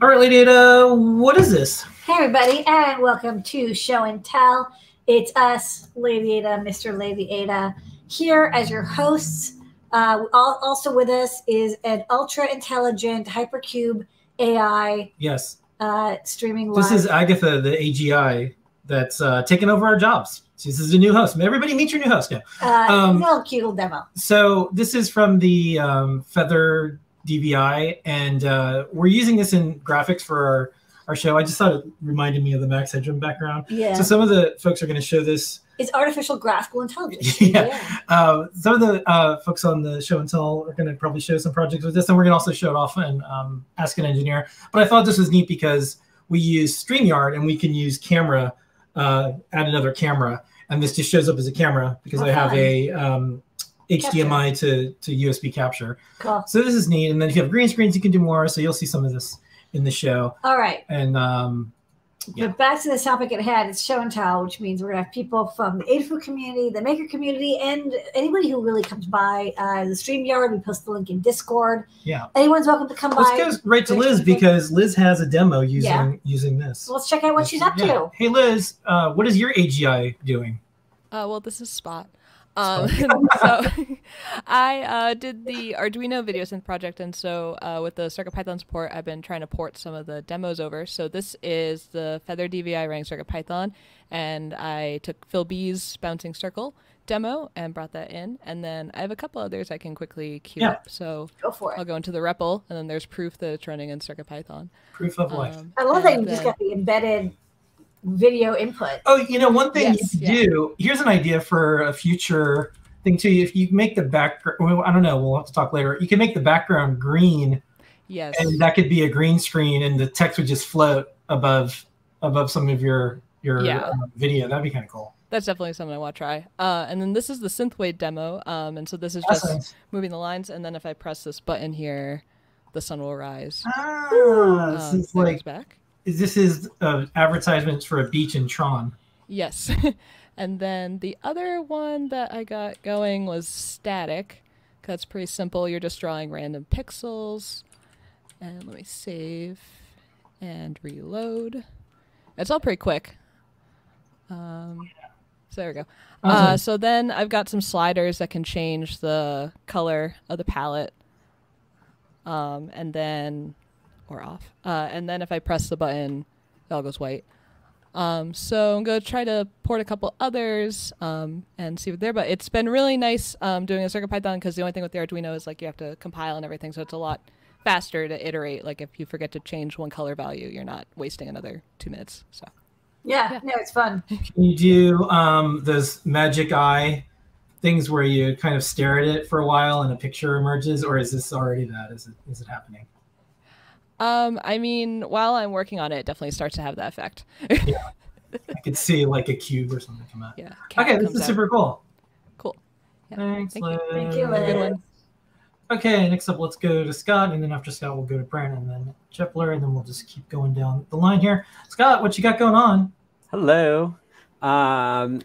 All right, Lady Ada, what is this? Hey, everybody, and welcome to Show and Tell. It's us, Lady Ada, Mr. Lady Ada, here as your hosts. Uh, also with us is an ultra intelligent hypercube AI. Yes. Uh, streaming live. This is Agatha, the AGI, that's uh, taking over our jobs. This is a new host. Everybody meet your new host now. Uh, um, little cute little demo. So this is from the um, Feather DVI, and uh, we're using this in graphics for our, our show. I just thought it reminded me of the Max Headroom background. Yeah. So some of the folks are going to show this. It's artificial graphical intelligence. yeah. yeah. Uh, some of the uh, folks on the show and tell are going to probably show some projects with this, and we're going to also show it off and um, ask an engineer. But I thought this was neat because we use StreamYard and we can use camera, uh, add another camera, and this just shows up as a camera because I have a um, HDMI to, to USB capture. Cool. So this is neat. And then if you have green screens, you can do more. So you'll see some of this in the show. All right. And um, yeah. But back to the topic at hand, it's show and tell, which means we're gonna have people from the Adafruit community, the maker community, and anybody who really comes by uh, the StreamYard. We post the link in Discord. Yeah. Anyone's welcome to come let's by. Let's go right to Liz because Liz has a demo using yeah. using this. So let's check out what she's up yeah. to. Hey Liz, uh, what is your AGI doing? Uh, well, this is Spot. Um, so I uh, did the Arduino video synth project, and so uh, with the CircuitPython support, I've been trying to port some of the demos over. So this is the Feather DVI running CircuitPython, and I took Phil B's bouncing circle demo and brought that in, and then I have a couple others I can quickly queue yeah. up. So go for it. I'll go into the REPL, and then there's proof that it's running in CircuitPython. Proof of life. Um, I love that you just got the embedded video input. Oh, you know, one thing yes, you yeah. do. Here's an idea for a future thing too. If you make the background, well, I don't know. We'll have to talk later. You can make the background green. Yes. And that could be a green screen, and the text would just float above above some of your your yeah. uh, video. That'd be kind of cool. That's definitely something I want to try. Uh, and then this is the synthwave demo. Um, and so this is just moving the lines, and then if I press this button here, the sun will rise. Ah, um, this is like back this is uh, advertisements for a beach in Tron. Yes. and then the other one that I got going was static. That's pretty simple. You're just drawing random pixels. And let me save and reload. It's all pretty quick. Um, so there we go. Uh, so then I've got some sliders that can change the color of the palette. Um, and then or off. Uh, and then if I press the button, it all goes white. Um, so I'm going to try to port a couple others um, and see what they're. But it's been really nice um, doing a CircuitPython because the only thing with the Arduino is like you have to compile and everything, so it's a lot faster to iterate. Like if you forget to change one color value, you're not wasting another two minutes. So yeah, yeah. no, it's fun. Can you do um, those magic eye things where you kind of stare at it for a while and a picture emerges, or is this already that? Is it is it happening? Um, I mean, while I'm working on it, it definitely starts to have that effect. yeah. I could see like a cube or something come out. Yeah. Okay, this is out. super cool. Cool. Yeah. Thanks, Thank Liz. You. Thank you, Liz. Good one. Okay, next up, let's go to Scott, and then after Scott, we'll go to Brent, and then Jepler, and then we'll just keep going down the line here. Scott, what you got going on? Hello. Um,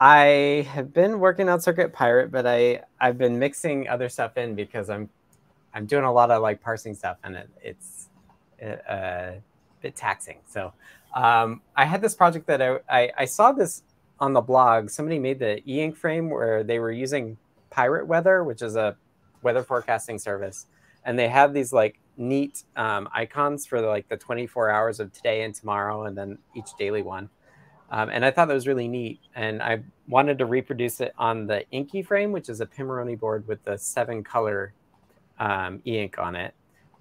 I have been working on Circuit Pirate, but I I've been mixing other stuff in because I'm I'm doing a lot of like parsing stuff, and it, it's a, a, bit taxing. So um, I had this project that I, I, I saw this on the blog. Somebody made the e-ink frame where they were using Pirate Weather, which is a weather forecasting service, and they have these like neat um, icons for like the 24 hours of today and tomorrow, and then each daily one. Um, and I thought that was really neat. And I wanted to reproduce it on the Inky frame, which is a Pimoroni board with the seven color um, e-ink on it.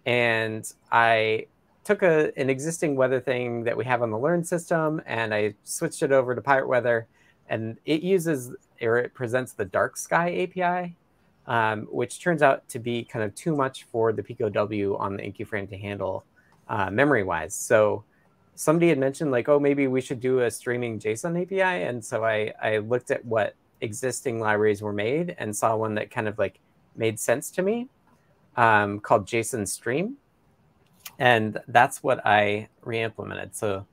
And I took a, an existing weather thing that we have on the Learn system and I switched it over to Pirate Weather. And it uses, or it presents the Dark Sky API, um, which turns out to be kind of too much for the Pico W on the Inky frame to handle uh, memory wise. So somebody had mentioned like, oh, maybe we should do a streaming JSON API. And so I, I looked at what existing libraries were made and saw one that kind of like made sense to me um, called JSON Stream. And that's what I re-implemented. So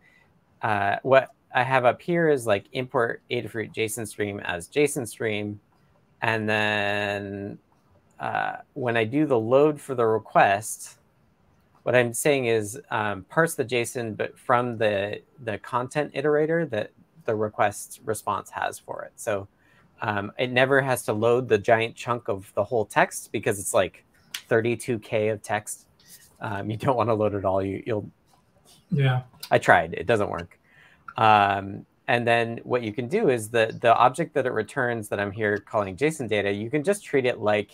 uh, what I have up here is like import Adafruit JSON Stream as JSON Stream. And then uh, when I do the load for the request, what I'm saying is um, parse the JSON, but from the the content iterator that the request response has for it. So um, it never has to load the giant chunk of the whole text because it's like 32k of text. Um, you don't want to load it all. You, you'll. Yeah. I tried. It doesn't work. Um, and then what you can do is the the object that it returns that I'm here calling JSON data. You can just treat it like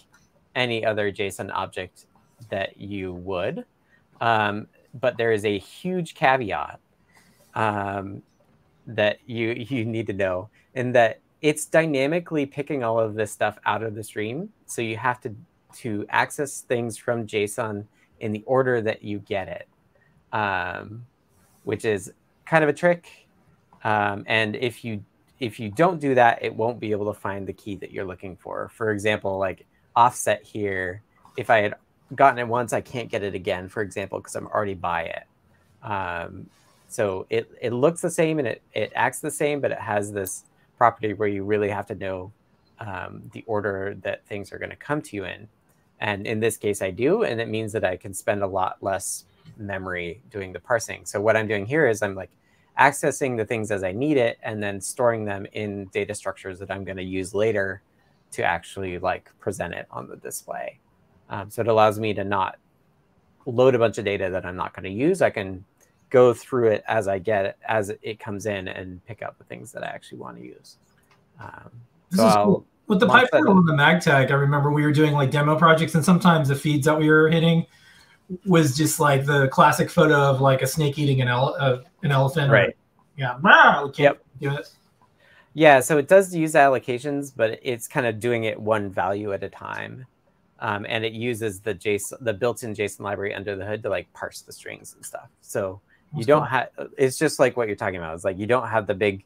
any other JSON object that you would. Um, but there is a huge caveat um, that you you need to know, in that it's dynamically picking all of this stuff out of the stream. So you have to to access things from JSON in the order that you get it, um, which is kind of a trick. Um, and if you if you don't do that, it won't be able to find the key that you're looking for. For example, like offset here, if I had gotten it once, I can't get it again, for example, because I'm already by it. Um, so it, it looks the same and it, it acts the same, but it has this property where you really have to know um, the order that things are going to come to you in. And in this case, I do. And it means that I can spend a lot less memory doing the parsing. So what I'm doing here is I'm like accessing the things as I need it and then storing them in data structures that I'm going to use later to actually like present it on the display. Um, so it allows me to not load a bunch of data that I'm not going to use. I can go through it as I get it, as it comes in and pick out the things that I actually want to use. Um, so is cool. With the pipe and the magtag, I remember we were doing like demo projects, and sometimes the feeds that we were hitting was just like the classic photo of like a snake eating an, ele- uh, an elephant. Right. Or, yeah. Yep. do it. Yeah, so it does use allocations, but it's kind of doing it one value at a time um, and it uses the JSON, the built-in JSON library under the hood to like parse the strings and stuff. So you don't have. It's just like what you're talking about. It's like you don't have the big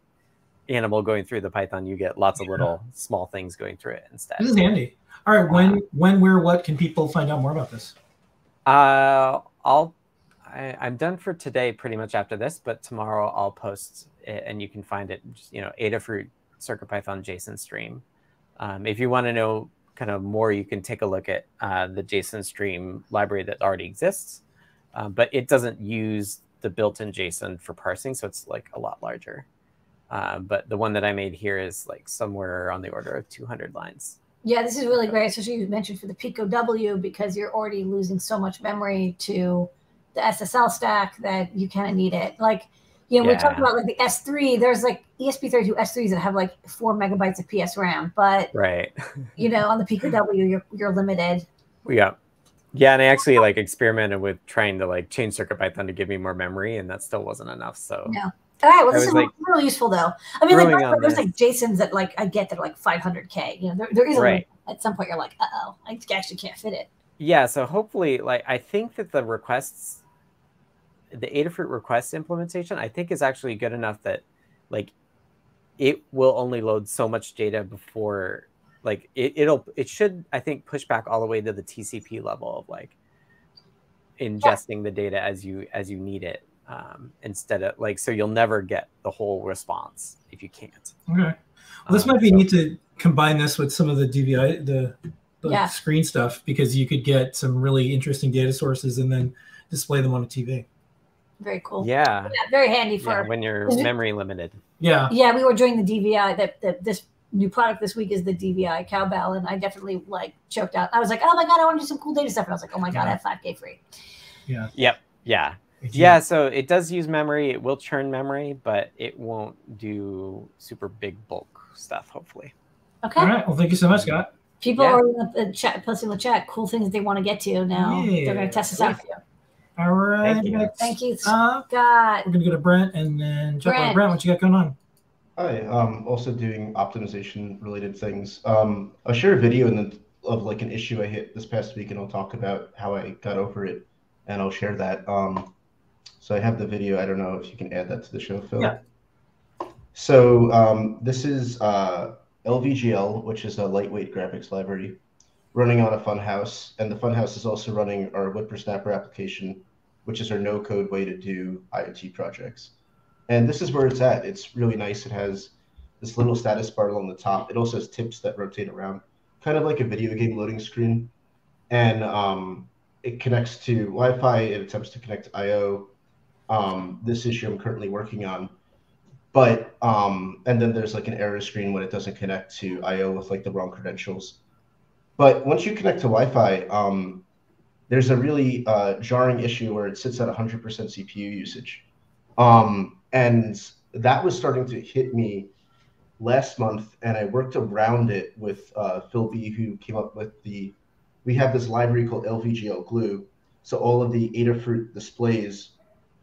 animal going through the Python. You get lots of little yeah. small things going through it instead. This is handy. All right, when, uh, when, where, what can people find out more about this? Uh, I'll. I, I'm done for today, pretty much after this. But tomorrow I'll post it, and you can find it. Just, you know, Adafruit CircuitPython JSON stream. Um, if you want to know kind of more, you can take a look at uh, the JSON stream library that already exists, um, but it doesn't use the built-in JSON for parsing, so it's like a lot larger. Uh, but the one that I made here is like somewhere on the order of 200 lines. Yeah, this is really great, especially you mentioned for the Pico W because you're already losing so much memory to the SSL stack that you kind of need it. Like you know, yeah. we talked about like the S3. There's like ESP32 S3s that have like four megabytes of PS RAM, but right, you know, on the Pico W, you're you're limited. Yeah, yeah, and I actually like experimented with trying to like change CircuitPython to give me more memory, and that still wasn't enough. So yeah. All right. Well, this is like, really useful, though. I mean, like, there's like JSONs that like I get that are like 500k. You know, there, there is a right. at some point you're like, uh oh, I actually can't fit it. Yeah. So hopefully, like, I think that the requests the Adafruit request implementation, I think is actually good enough that like it will only load so much data before like it, it'll it should I think push back all the way to the TCP level of like ingesting the data as you as you need it um, instead of like so you'll never get the whole response if you can't. Okay, well, this um, might be so, neat to combine this with some of the DVI the, the yeah. screen stuff because you could get some really interesting data sources and then display them on a TV. Very cool. Yeah. yeah very handy for yeah, when you're memory limited. Yeah. Yeah, we were doing the DVI. That that this new product this week is the DVI cowbell, and I definitely like choked out. I was like, oh my god, I want to do some cool data stuff, and I was like, oh my god, yeah. I have 5K free. Yeah. Yep. Yeah. Yeah, so it does use memory. It will churn memory, but it won't do super big bulk stuff. Hopefully. Okay. All right. Well, thank you so much, Scott. People yeah. are in the chat, posting in the chat, cool things they want to get to now. Yeah. They're going to test this out for you. All right. Thank you. Next Thank you, Scott. We're gonna go to Brent and then check Brent. Brent, what you got going on? Hi. Um, also doing optimization related things. Um, I'll share a video in the, of like an issue I hit this past week, and I'll talk about how I got over it, and I'll share that. Um, so I have the video. I don't know if you can add that to the show, Phil. Yeah. So um, this is uh, LVGL, which is a lightweight graphics library running on a Funhouse, and the Funhouse is also running our WipperSnapper application, which is our no-code way to do IoT projects. And this is where it's at. It's really nice. It has this little status bar along the top. It also has tips that rotate around, kind of like a video game loading screen. And um, it connects to Wi-Fi. It attempts to connect to I/O. Um, this issue I'm currently working on, but um, and then there's like an error screen when it doesn't connect to I/O with like the wrong credentials. But once you connect to Wi-Fi, um, there's a really uh, jarring issue where it sits at 100% CPU usage, um, and that was starting to hit me last month, and I worked around it with uh, Phil B, who came up with the. We have this library called LVGL Glue, so all of the Adafruit displays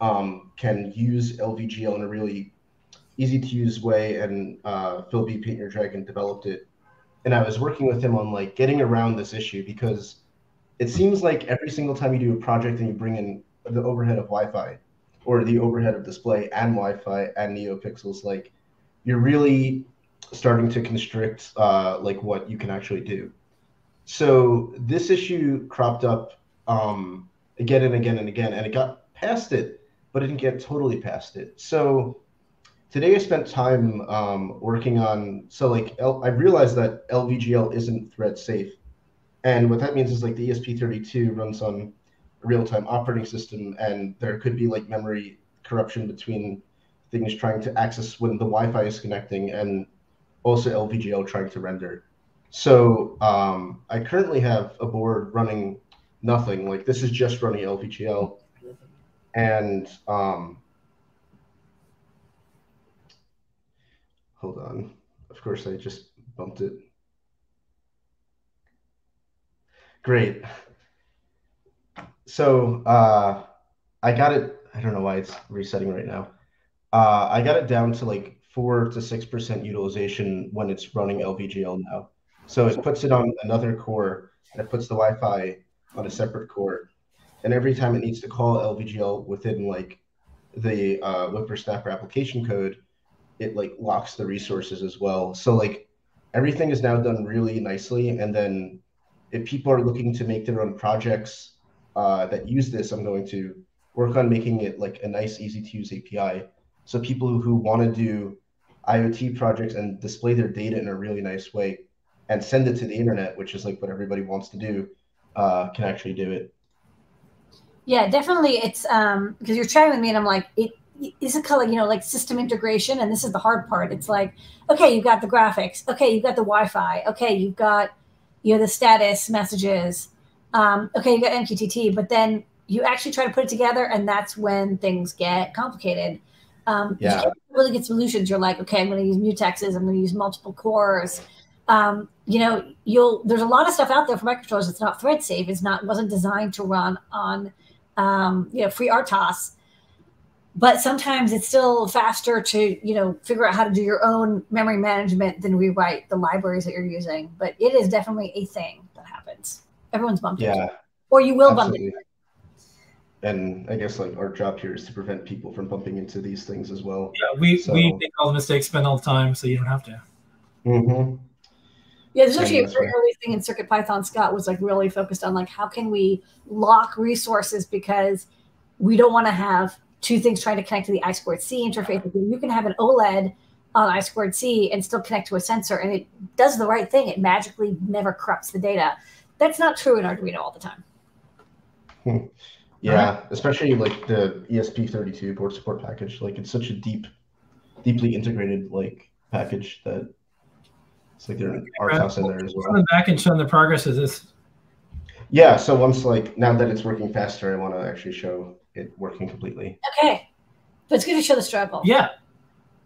um, can use LVGL in a really easy to use way. And uh, Phil B, Paint Your Dragon, developed it, and I was working with him on like getting around this issue because it seems like every single time you do a project and you bring in the overhead of Wi-Fi or the overhead of display and Wi-Fi and NeoPixels, like you're really starting to constrict uh, like what you can actually do. So this issue cropped up um, again and again and again, and it got past it, but didn't get totally past it. So today I spent time um, working on. So like L, I realized that LVGL isn't thread safe, and what that means is like the ESP32 runs on a real-time operating system, and there could be like memory corruption between things trying to access when the Wi-Fi is connecting and also LVGL trying to render. So um, I currently have a board running nothing. Like this is just running LVGL, and um, hold on. Of course, I just bumped it. Great. So uh, I got it. I don't know why it's resetting right now. Uh, I got it down to like four to six percent utilization when it's running LVGL now. So it puts it on another core and it puts the Wi-Fi on a separate core. And every time it needs to call LVGL within like the uh, WipperSnapper application code, it like locks the resources as well. So like everything is now done really nicely. And then if people are looking to make their own projects uh, that use this, I'm going to work on making it like a nice, easy to use API. So people who, who want to do IoT projects and display their data in a really nice way and send it to the internet, which is like what everybody wants to do, uh, can actually do it. Yeah, definitely. It's um because you're chatting with me and I'm like, it is it color, you know like system integration, and this is the hard part. It's like, okay, you've got the graphics, okay, you've got the Wi-Fi, okay, you've got you know the status messages, um, okay, you got MQTT, but then you actually try to put it together, and that's when things get complicated. Um, yeah. You really get solutions. You're like, okay, I'm going to use mutexes. I'm going to use multiple cores. Um, you know, you'll there's a lot of stuff out there for microcontrollers that's not thread safe. It's not wasn't designed to run on um, you know free RTOS. But sometimes it's still faster to you know figure out how to do your own memory management than rewrite the libraries that you're using. But it is definitely a thing that happens. Everyone's bumped Yeah. into it, or you will bump into it. And I guess like our job here is to prevent people from bumping into these things as well. Yeah, we, So- we make all the mistakes, spend all the time, so you don't have to. Mm-hmm. Yeah, there's actually a that's very right. early thing in Circuit Python. Scott was like really focused on like how can we lock resources because we don't want to have two things trying to connect to the I squared C interface. You can have an OLED on I squared C and still connect to a sensor, and it does the right thing. It magically never corrupts the data. That's not true in Arduino all the time. Hmm. Yeah, especially like the E ESP32 board support package. Like it's such a deep, deeply integrated like package that it's like there are RTOS in there as well. Coming back and showing the progress of this. Yeah, so once like now that it's working faster, I want to actually show it working completely. Okay, but it's good to show the struggle. Yeah,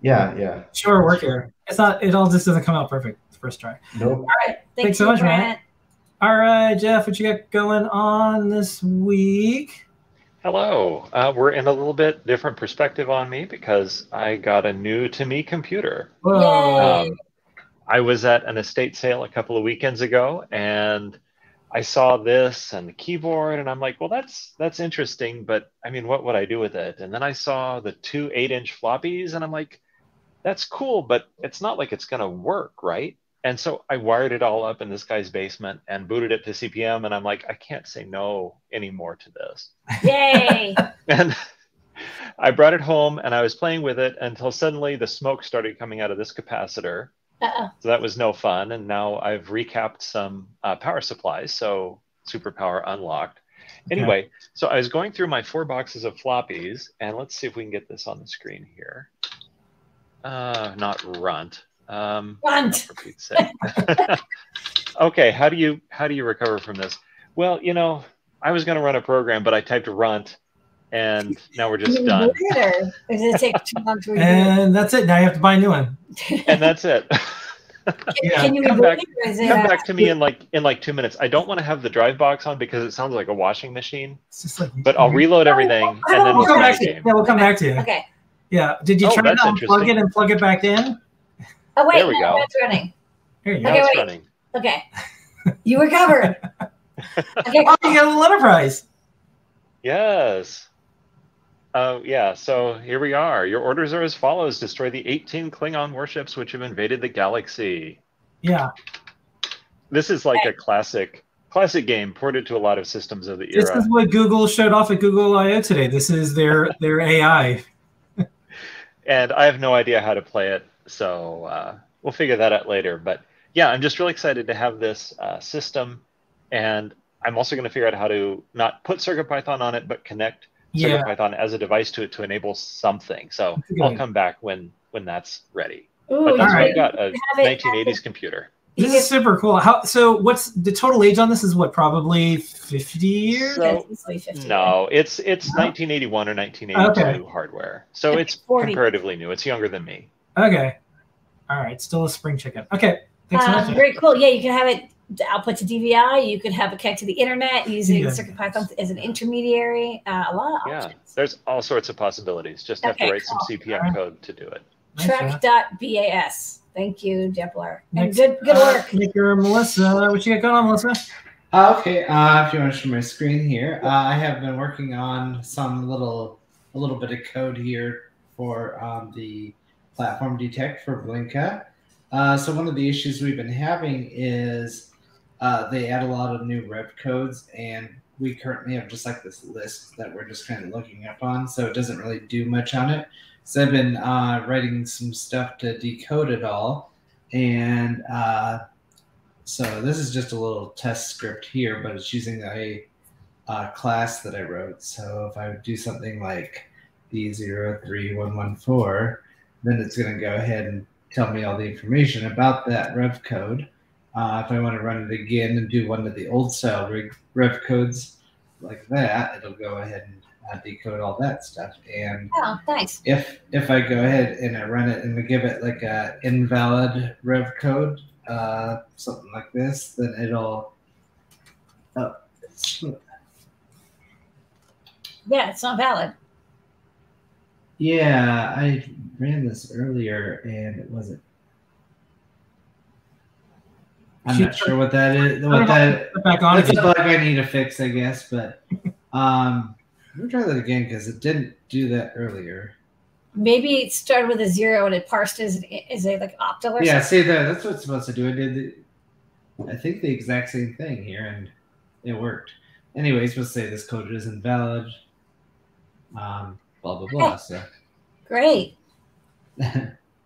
Yeah, yeah. show our work here. It's not. It all just doesn't come out perfect the first try. Nope. All right, thank Thanks so you, much, man. All right, Jeff, what you got going on this week? Hello. Uh, we're in a little bit different perspective on me because I got a new to me computer. Whoa. Yay. Um, I was at an estate sale a couple of weekends ago and I saw this and the keyboard and I'm like, well, that's that's interesting, but I mean, what would I do with it? And then I saw the two eight-inch floppies and I'm like, that's cool, but it's not like it's gonna work, right? And so I wired it all up in this guy's basement and booted it to CPM, and I'm like, I can't say no anymore to this. Yay! And I brought it home and I was playing with it until suddenly the smoke started coming out of this capacitor. Uh-oh. So that was no fun. And now I've recapped some uh, power supplies, so superpower unlocked. Anyway, so I was going through my four boxes of floppies, and let's see if we can get this on the screen here. Uh, not runt. Um, Runt. for Pete's sake. okay, how do you how do you recover from this? Well, you know, I was going to run a program, but I typed runt, and now we're just done, reboot it, Does it take too long to reboot? And that's it. Now you have to buy a new one. and that's it. yeah. Can you Come back- it, or is it Come uh, back to me in like in like two minutes. I don't want to have the drive box on because it sounds like a washing machine. Like. But I'll reload everything and then We'll we'll come back to you. Yeah, we'll come back to you. Okay. Yeah. Did you Oh, try to that's unplug it and plug it back in? Oh wait, There we no, go. it's running. Here you Now go. Okay, it's wait. running. Okay. You recovered. okay. Oh, you got a little enterprise. Yes. Oh, yeah. So here we are. Your orders are as follows Destroy the 18 Klingon warships which have invaded the galaxy. Yeah. This is like a classic classic game ported to a lot of systems of the era. This is what Google showed off at Google I/O today. This is their their AI. and I have no idea how to play it, so uh, we'll figure that out later. But yeah, I'm just really excited to have this uh, system, and I'm also going to figure out how to not put CircuitPython on it, but connect Yeah. CircuitPython as a device to it to enable something. So That's I'll come back when when that's ready. Ooh, But that's All what. I've got a 1980s computer. This is super cool. How so? What's the total age on this? Is what probably fifty years? So- 50. No, it's it's No? 1981 or 1982 Okay. hardware, so it's 40. comparatively new. It's younger than me. Okay. All right. Still a spring chicken. Okay. Thanks so Um, much. very cool. Yeah, you can have it the output to DVI. You could have a connect to the internet using Yeah. CircuitPython as an intermediary. Uh, a lot of Yeah, options. there's all sorts of possibilities. Just have to write some cool. CPM Alright. code to do it. Nice, yeah. Trek.bas. Thank you, Jepler. And Next, good good uh, work. Maker Melissa, what you got going on, Melissa? Uh, okay, uh, if you want to show my screen here, uh, I have been working on some little, a little bit of code here for um, the platform detect for Blinka. Uh, so one of the issues we've been having is uh, they add a lot of new rev codes, and we currently have just like this list that we're just kind of looking up on, so it doesn't really do much on it. So I've been uh, writing some stuff to decode it all, and uh, so this is just a little test script here, but it's using a uh, class that I wrote. So if I do something like D03114, then it's going to go ahead and tell me all the information about that rev code. Uh, if I want to run it again and do one of the old style rig- rev codes like that, it'll go ahead and uh, decode all that stuff. And Oh, nice. if if I go ahead and I run it and we give it like a invalid rev code, uh, something like this, then it'll. Oh, it's- Yeah, it's not valid. yeah, I ran this earlier and it wasn't. I'm Should- not sure what that is. I don't What that Put it back on that's a bug I need to fix, I guess. But um, let me try that again because it didn't do that earlier. Maybe it started with a zero and it parsed as, as a like octal or Yeah, something. see that that's what it's supposed to do. I did the, I think the exact same thing here and it worked. Anyways, it's supposed to say this code is invalid. Um, blah blah blah. So Great.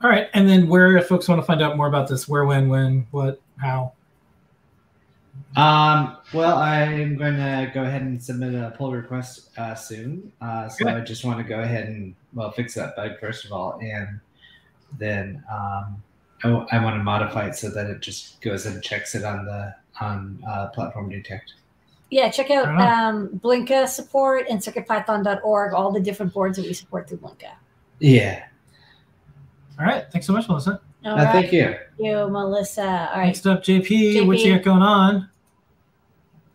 All right. And then where if folks want to find out more about this, where, when, when, what, how? um well I'm gonna go ahead and submit a pull request uh, soon. Uh, so Good. I just want to go ahead and well fix that bug first of all and then um I, w- I want to modify it so that it just goes and checks it on the on uh, platform detect. Yeah, check out I don't know. um, Blinka support and CircuitPython.org, all the different boards that we support through Blinka. Yeah. All right. Thanks so much, Melissa. All Uh, right, thank you. you, Melissa. All right. Next up, JP, what you got going on?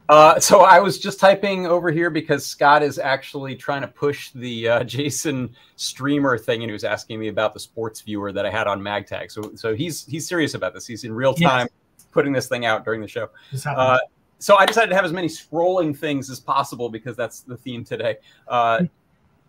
Uh, so I was just typing over here because Scott is actually trying to push the uh, JSON streamer thing, and he was asking me about the sports viewer that I had on MagTag. So, so he's he's serious about this. He's in real Yes. time putting this thing out during the show. Uh, so I decided to have as many scrolling things as possible because that's the theme today. Uh,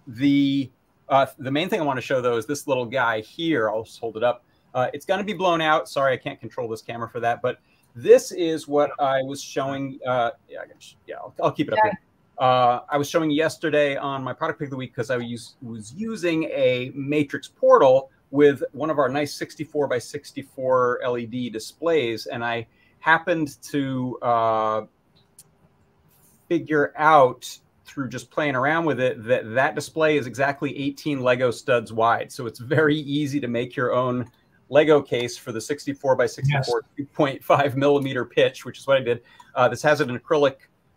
the uh, the main thing I want to show though is this little guy here. I'll just hold it up. Uh, it's going to be blown out. Sorry, I can't control this camera for that. But this is what I was showing. Uh, yeah, yeah, I'll, I'll keep it up here. Uh, I was showing yesterday on my product pick of the week because I was, was using a matrix portal with one of our nice 64 by 64 LED displays, and I happened to uh, figure out through just playing around with it that that display is exactly 18 Lego studs wide. So it's very easy to make your own Lego case for the 64 by 64 2.5 millimeter pitch, which is what I did. Uh, this has it in acrylic,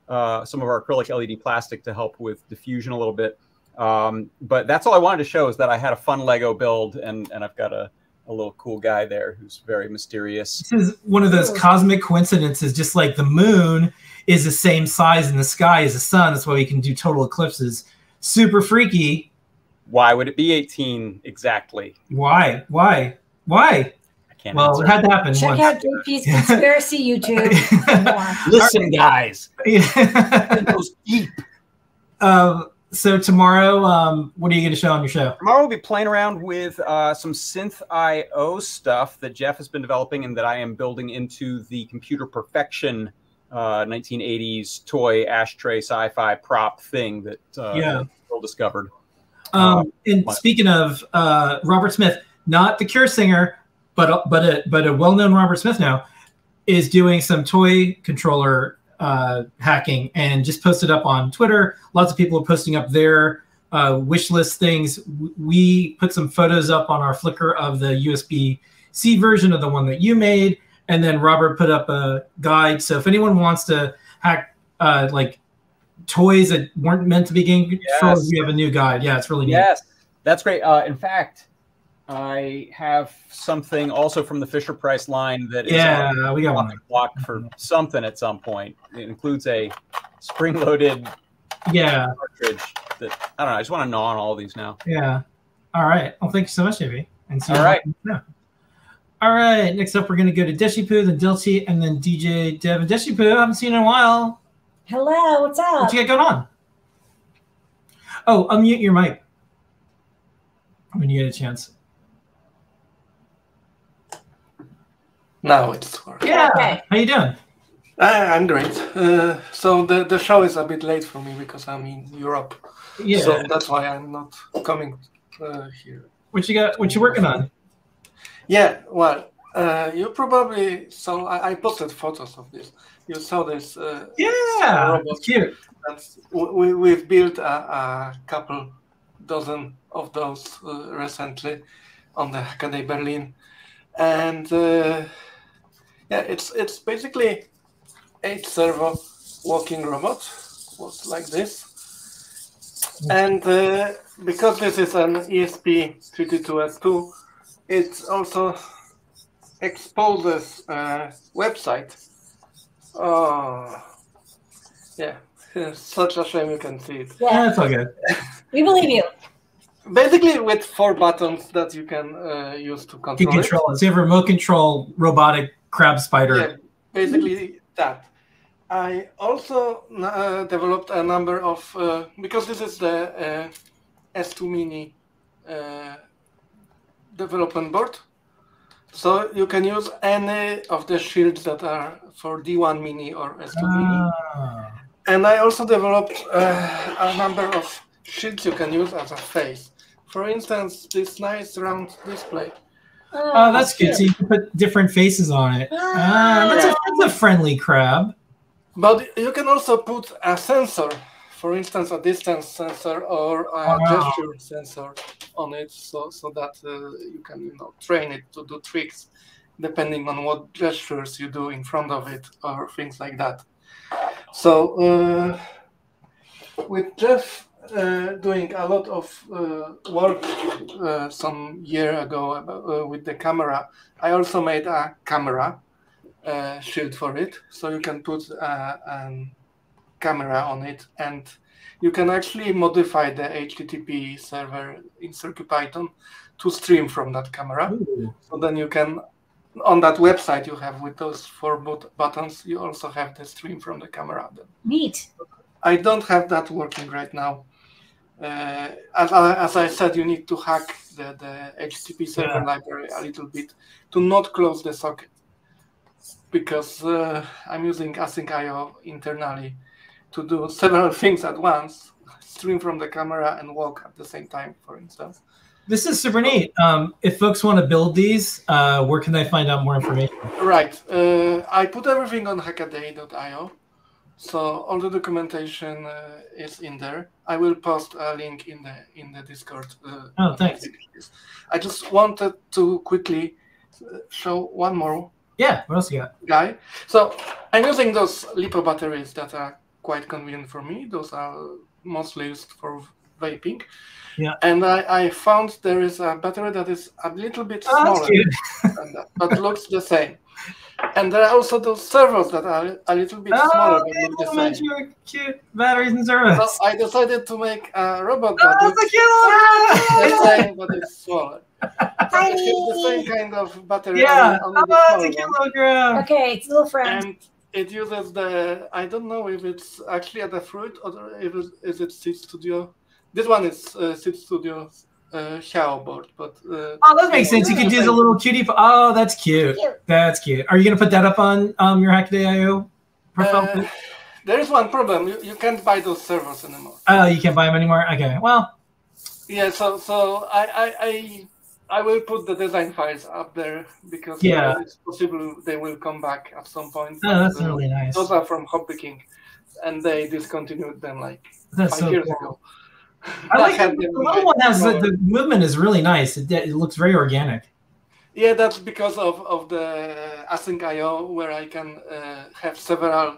uh, some of our acrylic LED plastic to help with diffusion a little bit. Um, but that's all I wanted to show is that I had a fun Lego build, and and I've got a a little cool guy there who's very mysterious. This is one of those cosmic coincidences, just like the moon is the same size in the sky as the sun. That's why we can do total eclipses. Super freaky. Why would it be 18 exactly? Why? Why? Why? I can't Well, answer. it had to happen Check once. out JP's conspiracy YouTube. for more. Listen, guys. It goes deep. um, so tomorrow, um, what are you going to show on your show? Tomorrow we'll be playing around with uh, some synth IO stuff that Jeff has been developing and that I am building into the computer perfection uh, 1980s toy ashtray sci-fi prop thing that uh, Yeah. Phil discovered. Um, and what? speaking of uh, Robert Smith, not the Cure singer, but a, but a but a well-known Robert Smith now is doing some toy controller uh, hacking and just posted up on Twitter. Lots of people are posting up their uh, wish list things. We put some photos up on our Flickr of the USB C version of the one that you made, and then Robert put up a guide. So if anyone wants to hack uh, like toys that weren't meant to be game controllers, Yes. we have a new guide. Yeah, it's really neat. Yes, that's great. Uh, in fact, I have something also from the Fisher Price line that is on Yeah, we got on one. the block for something at some point. It includes a spring-loaded Yeah, cartridge that I don't know. I just want to gnaw on all of these now. yeah. All right. Well, thank you so much, JP. And see All right. Yeah. All right. Next up, we're gonna go to Deshipu, then Dilty, and then DJ Dev. And Deshipu, I haven't seen you in a while. Hello, what's up? What you got going on? Oh, unmute your mic when you get a chance. Now it's working. Yeah. Okay. How you doing? I, I'm great. Uh, so the, the show is a bit late for me because I'm in Europe. Yeah. So that's why I'm not coming uh, here. what you got? What you working on? Yeah, well, uh, you probably saw, I, I posted photos of this. You saw this. Uh, Yeah. robot It's cute. that's, we, we've built a, a couple dozen of those uh, recently on the Hackaday Berlin. And uh, yeah, it's it's basically eight servo walking robot was like this. And uh, because this is an E ESP32S2, it also exposes a website. Oh, yeah, such a shame you can see it. Yeah, Yeah, it's all good. we believe you. Basically, with four buttons that you can uh, use to You control, can it. control it. So you have a remote control robotic crab spider. Yeah, basically that. I also uh, developed a number of uh, because this is the uh, S2 Mini uh, development board, so you can use any of the shields that are for D1 Mini or S2 Mini. Ah. And I also developed uh, a number of shields you can use as a face. For instance, this nice round display. Oh, that's good. So you can put different faces on it. Ah, that's, a, that's a friendly crab. But you can also put a sensor, for instance, a distance sensor or a Wow. gesture sensor on it, so so that uh, you can you know train it to do tricks depending on what gestures you do in front of it or things like that. So uh, with Jeff uh, doing a lot of uh, work uh, some year ago about, uh, with the camera, I also made a camera uh, shield for it, so you can put uh, a camera on it, and you can actually modify the HTTP server in CircuitPython to stream from that camera. Ooh. So then you can, on that website you have with those four but- buttons, you also have the stream from the camera. Neat. I don't have that working right now. Uh, as, I- as I said, you need to hack the, the HTTP server Yeah. library a little bit to not close the socket because uh, I'm using async.io internally to do several things at once, stream from the camera and walk at the same time, for instance. This is super neat. Um, if folks want to build these, uh, where can they find out more information? Right. Uh, I put everything on hackaday.io. So all the documentation uh, is in there. I will post a link in the in the Discord. Uh, Oh, thanks. I just wanted to quickly uh, show one more Yeah. What else you got? guy. So I'm using those lipo batteries that are quite convenient for me. Those are mostly used for vaping. Yeah. And I, I found there is a battery that is a little bit Oh, smaller that, but looks the same. And there are also those servos that are a little bit smaller Oh, but yeah, look the little same. miniature cute batteries and servos. So I decided to make a robot Oh, that that's a looks the same, but it's smaller. But it's the same kind of battery. Yeah. only- only Oh, the a smaller cute little girl. Okay, it's a little friend. And it uses the I don't know if it's actually at the fruit or if it's, is it Seeed Studio. This one is uh, Seeed Studio uh, Xiao board, but uh, Oh, that makes sense. You could use a little cutie. Oh, that's cute. Cute. That's cute. Are you gonna put that up on um your Hackaday.io profile? Uh, there is one problem. You, you can't buy those servers anymore. oh, you can't buy them anymore. Okay. Well, Yeah, so so I I, I I will put the design files up there because Yeah. uh, it's possible they will come back at some point. oh, that's Uh, really nice. Those are from Hobby King, and they discontinued them like That's five so years cool. ago. I like had it. The them, little like, one has the, the movement is really nice. It, it looks very organic. Yeah, that's because of, of the async IO where I can uh, have several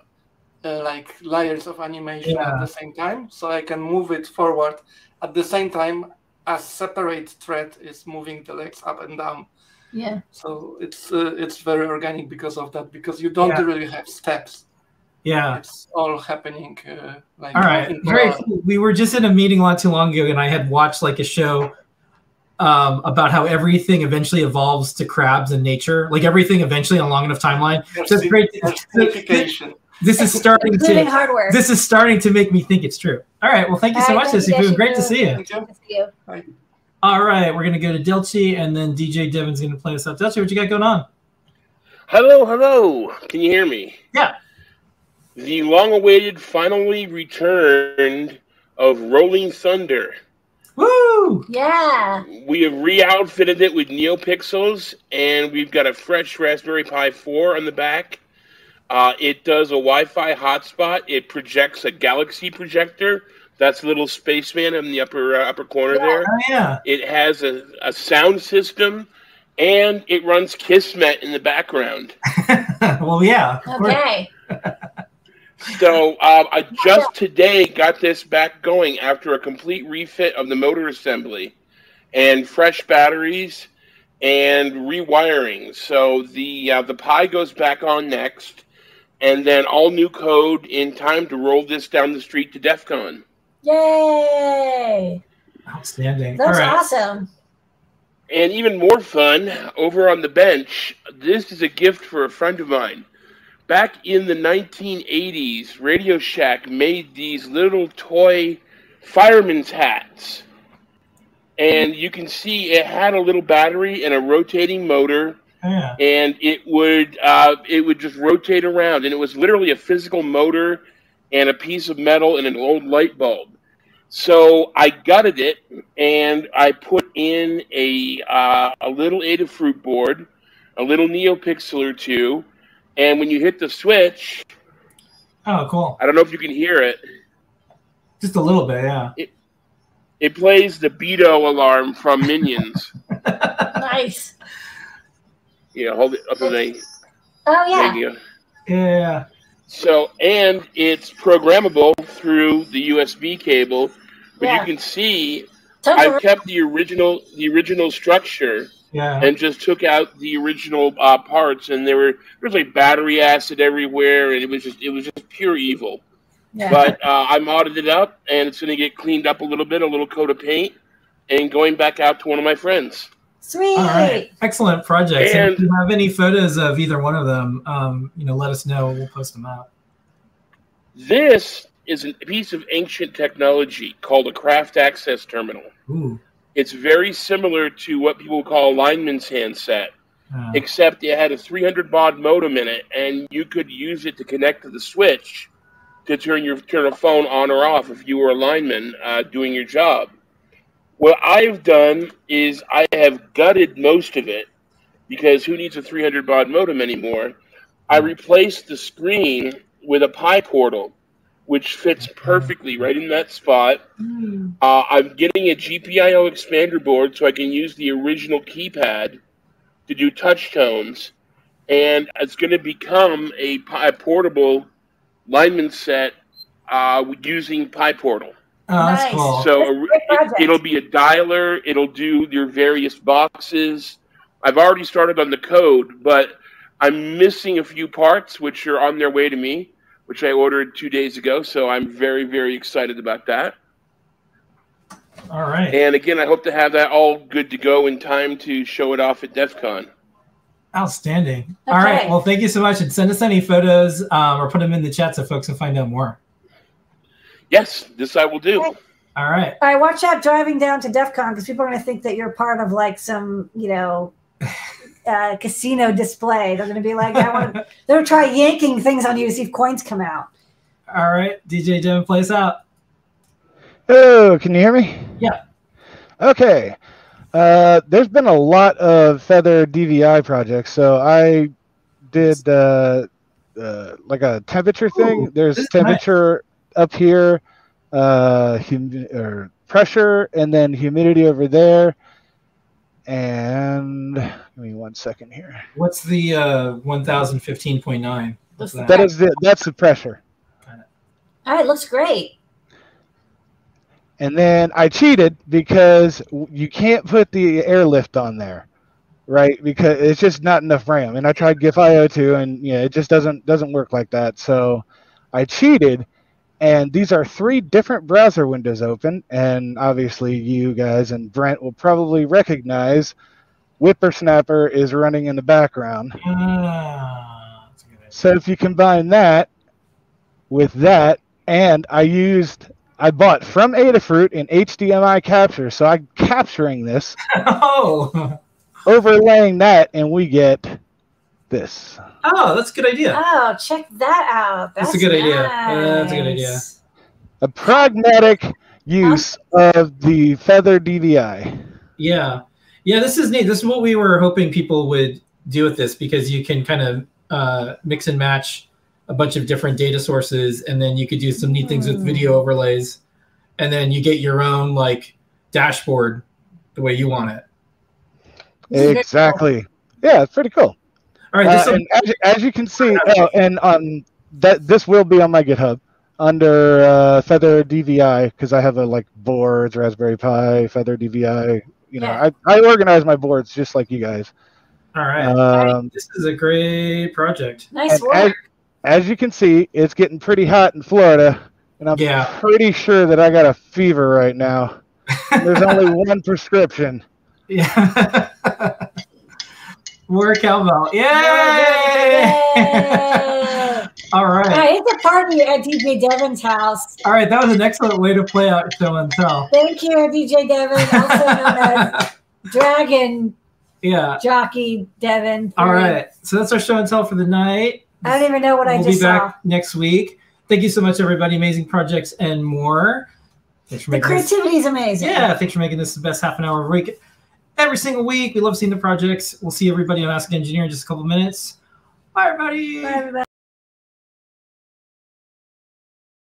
uh, like layers of animation Yeah. at the same time, so I can move it forward at the same time as separate thread is moving the legs up and down. Yeah. So it's uh, it's very organic because of that because you don't Yeah. really have steps. Yeah. It's all happening uh, like All right. Very cool. We were just in a meeting not too long ago, and I had watched like a show um, about how everything eventually evolves to crabs in nature. Like everything eventually on a long enough timeline. So it's great. Certification. This is starting to. hardware. This is starting to make me think it's true. All right. Well, thank you so All right, much, thank you, Sissy. guys. Great to see you. Thank you. To see you. All right. We're gonna go to Dilchi, and then DJ Devin's gonna play us up. Dilchi, what you got going on? Hello, hello. Can you hear me? Yeah. The long awaited, finally returned of Rolling Thunder. Woo! Yeah. We have re outfitted it with NeoPixels, and we've got a fresh Raspberry Pi 4 on the back. Uh, it does a Wi Fi hotspot, it projects a Galaxy projector. That's a little spaceman in the upper uh, upper corner Yeah. there. Oh yeah. It has a, a sound system, and it runs Kismet in the background. well, yeah. Okay. So um, I just today got this back going after a complete refit of the motor assembly and fresh batteries and rewiring. So the uh, the Pi goes back on next, and then all new code in time to roll this down the street to DEF CON. Yay. Outstanding. That's right. awesome. And even more fun, over on the bench, this is a gift for a friend of mine. Back in the 1980s, Radio Shack made these little toy fireman's hats. And you can see it had a little battery and a rotating motor, Yeah. and it would uh, it would just rotate around, and it was literally a physical motor and a piece of metal and an old light bulb. So I gutted it and I put in a uh, a little Adafruit board, a little NeoPixel or two, and when you hit the switch, Oh, cool. I don't know if you can hear it. Just a little bit. Yeah. It plays the Beto alarm from Minions. Nice. you know, hold it up to the Oh yeah. there you. Yeah. So, and it's programmable through the USB cable, but Yeah. you can see I've kept the original the original structure Yeah. and just took out the original uh, parts, and there were there was like battery acid everywhere, and it was just it was just pure evil. yeah. But uh, I modded it up, and it's going to get cleaned up a little bit, a little coat of paint, and going back out to one of my friends. Sweet. All right. Excellent projects. And, if you have any photos of either one of them, um, you know, let us know. We'll post them out. This is a piece of ancient technology called a craft access terminal. Ooh. It's very similar to what people call a lineman's handset, Uh, except it had a 300 baud modem in it, and you could use it to connect to the switch to turn your turn a phone on or off if you were a lineman uh, doing your job. What I've done is I have gutted most of it because who needs a 300 baud modem anymore? I replaced the screen with a PyPortal, which fits perfectly right in that spot. Mm. Uh, I'm getting a GPIO expander board so I can use the original keypad to do touch tones, and it's going to become a, Pi portable lineman set uh, using PyPortal. Oh, that's Nice. cool. So That's a a- great project. it, will be a dialer. It'll do your various boxes. I've already started on the code, but I'm missing a few parts which are on their way to me, which I ordered two days ago. So I'm very, very excited about that. All right. And again, I hope to have that all good to go in time to show it off at DEF CON. Outstanding. All right. Well, thank you so much. And send us any photos um, or put them in the chat so folks can find out more. Yes, this I will do. All right. All right, watch out driving down to DEF CON because people are going to think that you're part of like some, you know, uh, casino display. They're going to be like, I want to, they're going to try yanking things on you to see if coins come out. All right. DJ Devin, play us out. Oh, can you hear me? Yeah. Okay. Uh, there's been a lot of Feather DVI projects, so I did uh, uh, like a temperature thing. Ooh, There's this is nice. temperature up here, uh, hum- or pressure, and then humidity over there. And give me one second here. What's the uh, 1015.9? That? that is the that's the pressure. All right, looks great. And then I cheated because you can't put the airlift on there, right? Because it's just not enough RAM. And I tried GIF-IO2, and yeah, it just doesn't doesn't work like that. So I cheated, and these are three different browser windows open. And obviously, you guys and Brent will probably recognize WipperSnapper is running in the background. Ah. So if you combine that with that, and I used, I bought from Adafruit an HDMI capture, so I'm capturing this, Oh, overlaying that, and we get this. oh, that's a good idea. Oh, check that out. That's, That's a good idea. That's a good idea. A pragmatic use of the Feather DVI. Yeah, yeah. This is neat. This is what we were hoping people would do with this because you can kind of uh, mix and match a bunch of different data sources, and then you could do some neat things with Hmm. video overlays, and then you get your own like dashboard the way you want it. This is very Exactly. Yeah, it's pretty cool. All right. Uh, this and as, you- as you can see, oh, and um, that this will be on my GitHub under uh, Feather DVI because I have a like boards, Raspberry Pi, Feather DVI. You know, Yeah. I, I organize my boards just like you guys. all right. Um, This is a great project. Nice and work. as, as you can see, it's getting pretty hot in Florida, and I'm Yeah. pretty sure that I got a fever right now. There's only one prescription. Yeah. More cowbell. Yay! Yay! All All right. right, it's a party at DJ Devin's house. All right. That was an excellent way to play out show and tell. Thank you, DJ Devin, also known as Dragon Yeah. Jockey Devin. All right. So that's our show and tell for the night. I don't even know what I just saw. we'll be back saw. next week. Thank you so much, everybody. Amazing projects and more. Thanks for The making this. creativity is amazing. Yeah, thanks for making this the best half an hour of a week. Every single week. We love seeing the projects. We'll see everybody on Ask Engineer in just a couple minutes. Bye, everybody. Bye, everybody.